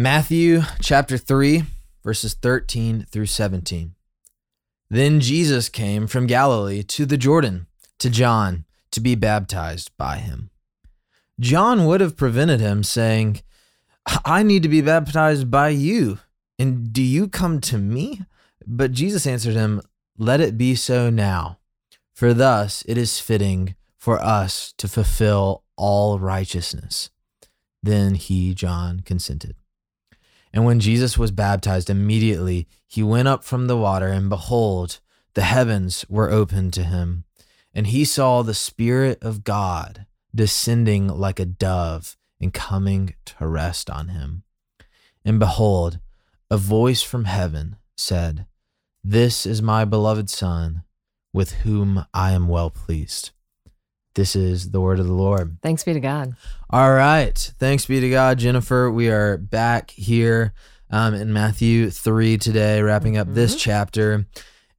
Matthew chapter 3, verses 13 through 17. Then Jesus came from Galilee to the Jordan to John to be baptized by him. John would have prevented him, saying, I need to be baptized by you, and do you come to me? But Jesus answered him, Let it be so now, for thus it is fitting for us to fulfill all righteousness. Then he, John, consented. And when Jesus was baptized, immediately he went up from the water, and behold, the heavens were opened to him. And he saw the Spirit of God descending like a dove and coming to rest on him. And behold, a voice from heaven said, This is my beloved Son, with whom I am well pleased. This is the word of the Lord. Thanks be to God. All right. Thanks be to God, Jennifer. We are back here um, in Matthew 3 today, wrapping up this chapter.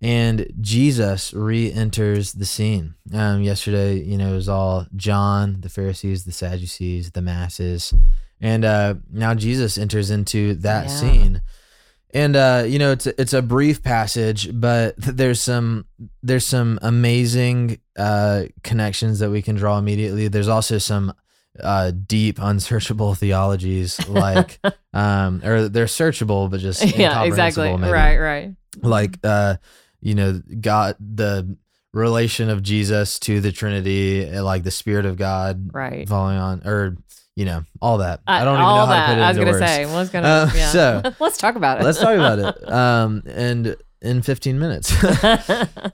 And Jesus re enters the scene. Um, yesterday, you know, it was all John, the Pharisees, the Sadducees, the masses. And uh, now Jesus enters into that Yeah. scene. And uh, you know, it's a, it's a brief passage, but there's some there's some amazing uh, connections that we can draw immediately. There's also some uh, deep, unsearchable theologies, like um, or they're searchable, but just yeah, exactly. maybe. Right, right. Like uh, you know, God, the relation of Jesus to the Trinity, uh, like the Spirit of God Right. falling on, or you know, all that. Uh, I don't even know how that. to put it I was gonna words. say. Well, was gonna. Uh, yeah. so, let's talk about it. Let's talk about it. Um, and in 15 minutes.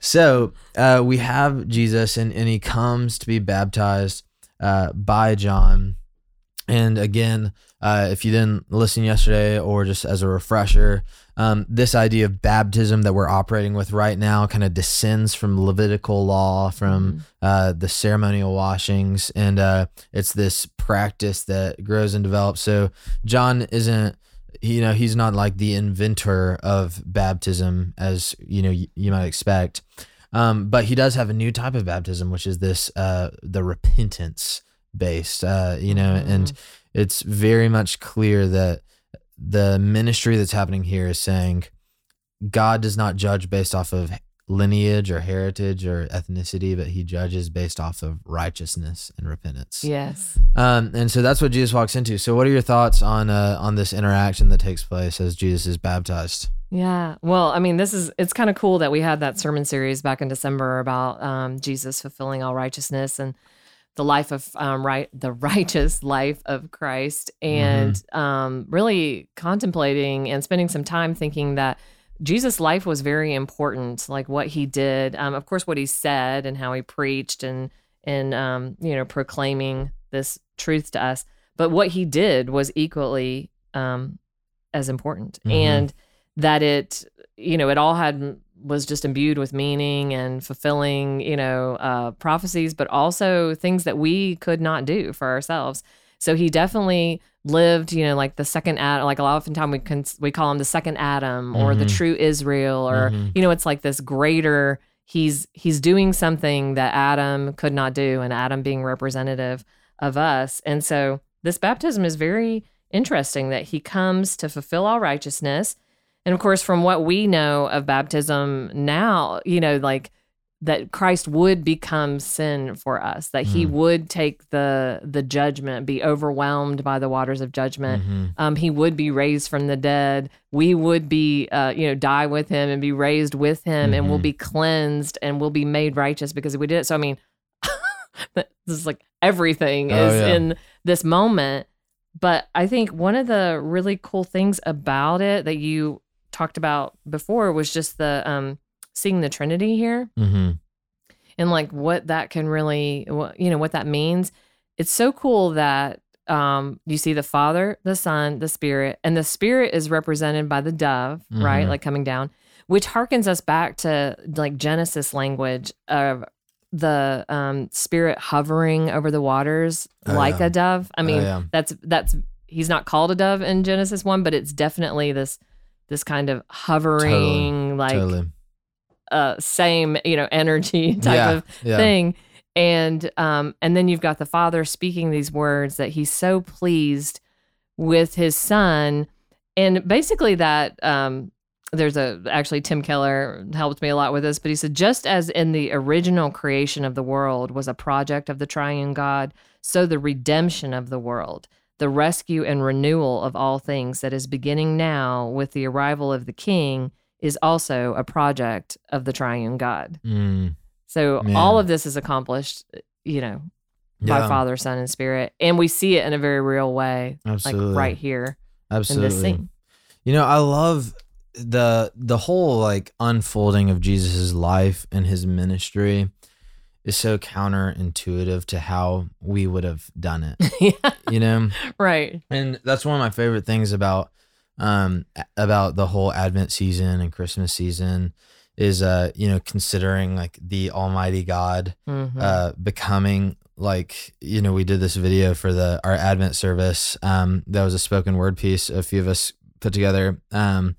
so uh, we have Jesus, and, and he comes to be baptized uh, by John. And again, uh, if you didn't listen yesterday, or just as a refresher, um, this idea of baptism that we're operating with right now kind of descends from Levitical law, from uh, the ceremonial washings, and uh, it's this practice that grows and develops. So John isn't you know he's not like the inventor of baptism as you know y- you might expect. Um, but he does have a new type of baptism which is this uh, the repentance based uh, you know and it's very much clear that the ministry that's happening here is saying god does not judge based off of lineage or heritage or ethnicity but he judges based off of righteousness and repentance yes. um, and so that's what Jesus walks into. So, what are your thoughts on uh, on this interaction that takes place as Jesus is baptized? Yeah. Well, I mean, this is it's kind of cool that we had that sermon series back in December about um, Jesus fulfilling all righteousness and the life of um, right the righteous life of Christ, and um, really contemplating and spending some time thinking that Jesus' life was very important, like what he did. Um, of course, what he said and how he preached and and um, you know proclaiming this truth to us, but what he did was equally um, as important, Mhm. and that it you know it all had was just imbued with meaning and fulfilling you know uh, prophecies, but also things that we could not do for ourselves. So he definitely lived, you know, like the second Adam. Like a lot of time we can we call him the second Adam or the Mhm. true Israel, or Mhm. you know, it's like this greater. He's he's doing something that Adam could not do, and Adam being representative of us. And so this baptism is very interesting that he comes to fulfill all righteousness. And of course, from what we know of baptism now, you know, like that Christ would become sin for us, that he Mm. would take the the judgment, be overwhelmed by the waters of judgment. Mhm. Um, he would be raised from the dead. We would be, uh, you know, die with him and be raised with him, and we'll Mhm. be cleansed and we'll be made righteous because we did it. So, I mean, this is like everything Oh, is yeah. in this moment. But I think one of the really cool things about it that you talked about before was just the um, seeing the Trinity here Mhm. and like what that can really what, you know what that means it's so cool that um you see the father the son the spirit and the spirit is represented by the dove right Mhm. like coming down which harkens us back to like genesis language of the um spirit hovering over the waters Oh, like yeah. a dove i Oh, mean yeah. that's that's he's not called a dove in genesis 1 but it's definitely this this kind of hovering like totally. uh same you know energy type yeah. of yeah. thing and um and then you've got the father speaking these words that he's so pleased with his son And basically, that um, there's a actually Tim Keller helped me a lot with this, but he said just as in the original creation of the world was a project of the triune God, so the redemption of the world, the rescue and renewal of all things that is beginning now with the arrival of the King, is also a project of the triune God. Mm, So all of this is accomplished, you know, by yeah, Father, Son, and Spirit, and we see it in a very real way, absolutely. like right here in absolutely. this scene. You know, I love the the whole like unfolding of Jesus's life and his ministry is so counterintuitive to how we would have done it. yeah, You know, right. and that's one of my favorite things about um about the whole Advent season and Christmas season is uh you know considering like the Almighty God Mhm. uh becoming like you know we did this video for the our advent service um that was a spoken word piece a few of us put together um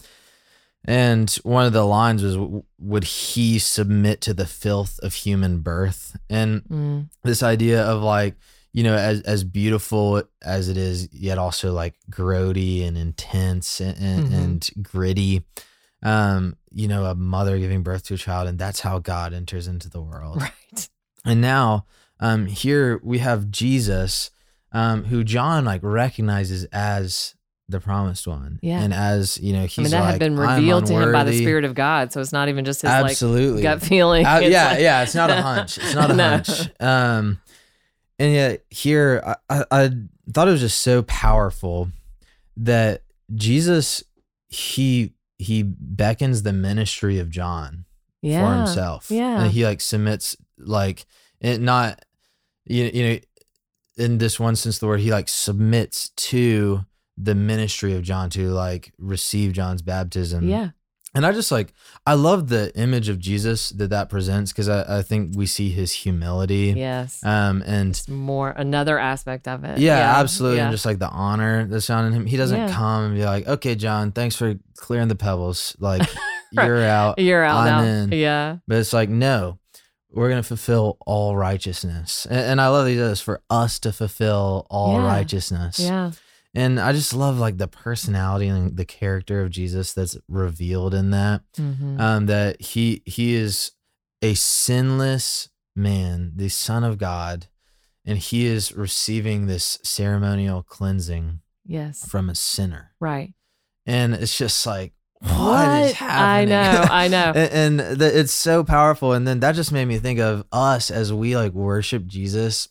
and one of the lines was would he submit to the filth of human birth and Mm, this idea of like you know as as beautiful as it is yet also like grody and intense and, and, Mhm. and gritty um you know a mother giving birth to a child and that's how god enters into the world right. and now um here we have jesus um who john like recognizes as the promised one Yeah. and as you know he's I mean, that like, had been revealed to him by the. Spirit of God, so it's not even just his absolutely like gut feeling. uh, yeah, like- yeah. It's not a hunch. It's not a No. hunch. Um, and yet here, I, I, I thought it was just so powerful that Jesus he he beckons the ministry of John yeah. for himself. yeah. and he like submits like it not you you know in this one sense of the word he like submits to the ministry of John to like receive John's baptism. Yeah. And I just like I love the image of Jesus that that presents because I, I think we see his humility. Yes. Um and It's more another aspect of it. yeah, absolutely, Yeah. and just like the honor that's found in him. He doesn't Yeah. come and be like, "Okay, John, thanks for clearing the pebbles. Like you're out." You're out I'm now. in. Yeah. But it's like, no, we're gonna fulfill all righteousness, and, and I love these he does for us to fulfill all Yeah. righteousness. Yeah. And I just love like the personality and the character of Jesus that's revealed in that. Mhm. um, that he he is a sinless man, the Son of God, and he is receiving this ceremonial cleansing yes. from a sinner, Right. and it's just like what What? is I know. I know. and and the, it's so powerful. And then that just made me think of us as we like worship Jesus.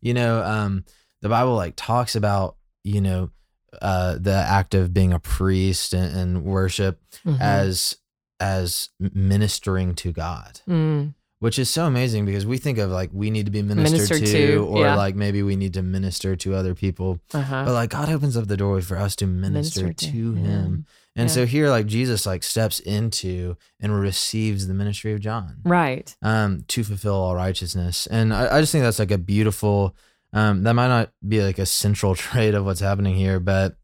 You know, um, the Bible like talks about you know uh, the act of being a priest and, and worship Mhm. as as ministering to God, Mm. which is so amazing because we think of like we need to be ministered, Ministered to, to, or yeah. like maybe we need to minister to other people. Uh-huh. But like God opens up the door for us to minister, to, him. And Yeah. so here like Jesus like steps into and receives the ministry of John Right. um to fulfill all righteousness. And I, I just think that's like a beautiful um that might not be like a central trait of what's happening here, but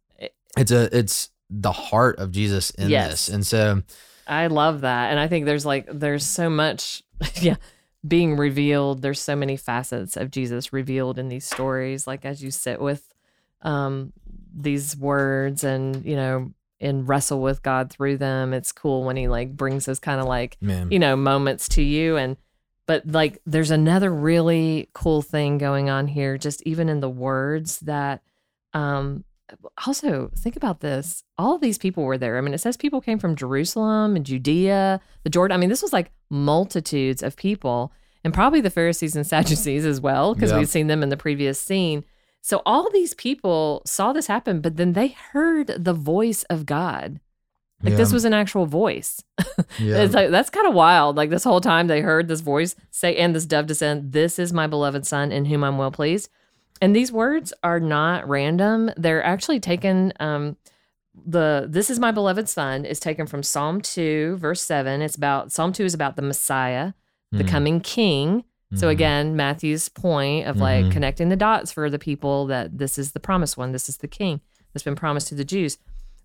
it's a it's the heart of Jesus in Yes. this. And so I love that. And I think there's like there's so much yeah being revealed. There's so many facets of Jesus revealed in these stories like as you sit with um these words and you know and wrestle with God through them. It's cool when he like brings those kind of like man. you know moments to you and but like there's another really cool thing going on here just even in the words that um also think about this. All of these people were there. I mean it says people came from jerusalem and judea the jordan i mean this was like multitudes of people and probably the pharisees and sadducees as well because Yeah. we've seen them in the previous scene. So all these people saw this happen but then they heard the voice of god like this was an actual voice yeah. it's like that's kind of wild. Like this whole time they heard this voice say, and this dove descend, This is my beloved son in whom I'm well pleased. And these words are not random. They're actually taken um the this is my beloved son is taken from Psalm 2, verse 7. It's about Psalm 2 is about the Messiah, the Mm, coming king. So mhm. again, Matthew's point of like Mhm. connecting the dots for the people that this is the promised one, this is the king that's been promised to the Jews.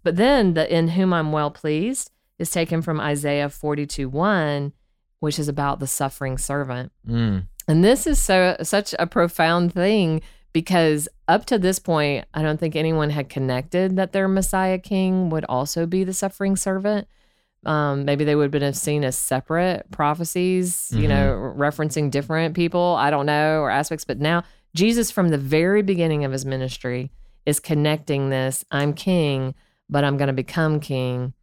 But then the in whom I'm well pleased is taken from Isaiah 42 1, which is about the suffering servant. Mm, And this is so such a profound thing because up to this point, I don't think anyone had connected that their Messiah King would also be the suffering servant. Um, maybe they would have been seen as separate prophecies, you know, referencing different people. I don't know, or aspects. But now, Jesus, from the very beginning of his ministry, is connecting this I'm king, but I'm going to become king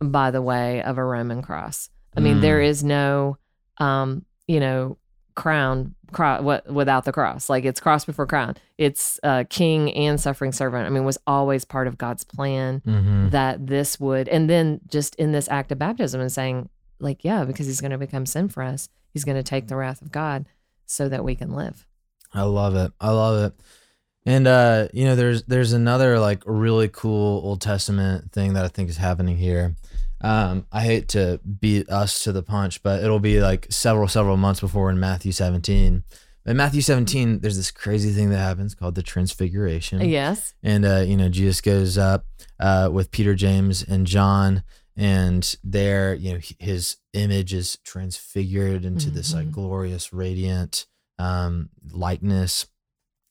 by the way of a Roman cross. I mean, Mm. there is no, um, you know, crown cro- what without the cross. Like it's cross before crown. It's uh, king and suffering servant. I mean, was always part of God's plan Mm-hmm. that this would, and then just in this act of baptism and saying, like, yeah, because he's going to become sin for us. He's going to take the wrath of God so that we can live. I love it. I love it. And uh, you know, there's there's another like really cool Old Testament thing that I think is happening here. Um, I hate to beat us to the punch, but it'll be like several several months before in Matthew 17. In Matthew 17, there's this crazy thing that happens called the Transfiguration. Yes. and uh, you know Jesus goes up uh, with Peter, James, and John, and there, you know, his image is transfigured into this like Mhm. glorious, radiant um, likeness,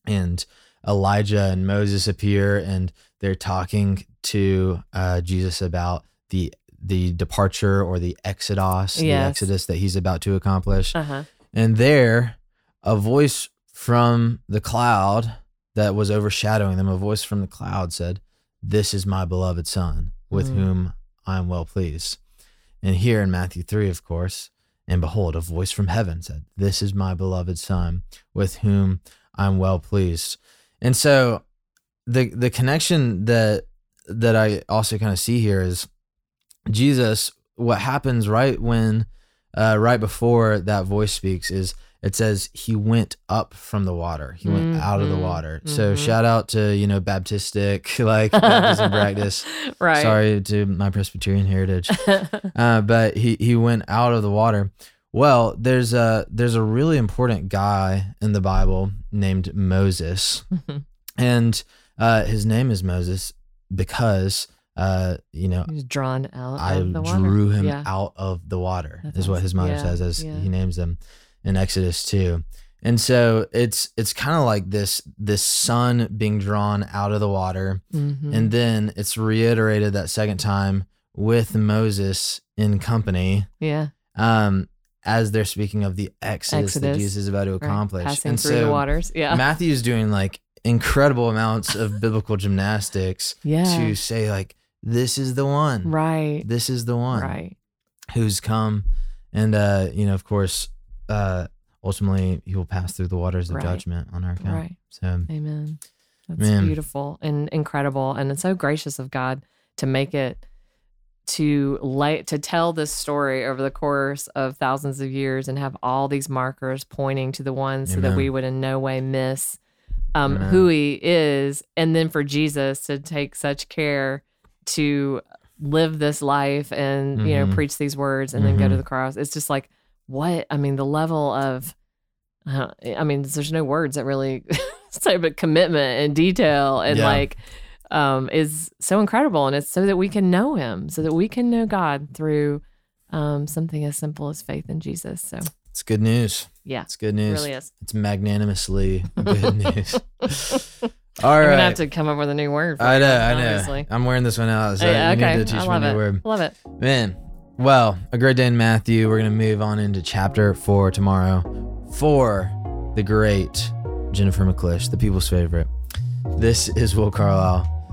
and Elijah and Moses appear, and they're talking to uh, Jesus about the the departure or the exodus, the exodus that he's about to accomplish. Uh huh. And there, a voice from the cloud that was overshadowing them, a voice from the cloud said, This is my beloved Son, with Mm. whom I am well pleased. And here in Matthew 3, of course, and behold, a voice from heaven said, This is my beloved Son, with whom I'm well pleased. And so the the connection that that I also kind of see here is Jesus, what happens right when uh, right before that voice speaks is it says he went up from the water. He went out of the water. So mhm. shout out to, you know, Baptistic, like baptism practice. right. Sorry to my Presbyterian heritage. Uh, but he, he went out of the water. Well, there's a there's a really important guy in the Bible named Moses. And uh, his name is Moses because uh, you know, He was drawn out I of the water. drew him Yeah. out of the water, That's is what his mother. Yeah, says as yeah. he names them in Exodus 2. And so it's it's kind of like this this son being drawn out of the water, Mhm. and then it's reiterated that second time with Moses in company, yeah. um, as they're speaking of the exodus, that Exodus, Jesus is about to Right. accomplish. Passing and through so the waters. Yeah. Matthew's doing like incredible amounts of biblical gymnastics yeah. to say like this is the one right. this is the one Right. who's come and uh you know of course uh ultimately he will pass through the waters of Right. judgment on our account Right. so Amen. That's Man. beautiful and incredible, and it's so gracious of God to make it to lay to tell this story over the course of thousands of years and have all these markers pointing to the one so that we would in no way miss um, who he is, and then for Jesus to take such care to live this life and you know Mhm. preach these words and then go to Mhm. the cross. It's just like what I mean, the level of uh, I mean, there's no words that really say, but commitment and detail and Yeah. like um, is so incredible. And it's so that we can know Him, so that we can know God through um, something as simple as faith in Jesus. So it's good news yeah, it's good it news really is. it's magnanimously good news all I'm right gonna have to come up with a new word. For I know, that, I know. Obviously. I'm wearing this one out, so Yeah, okay, need to teach I me love a new it. word. Love it. Man, well, a great day in Matthew. We're going to move on into chapter four tomorrow for the great Jennifer McClish, the people's favorite. This is Will Carlisle.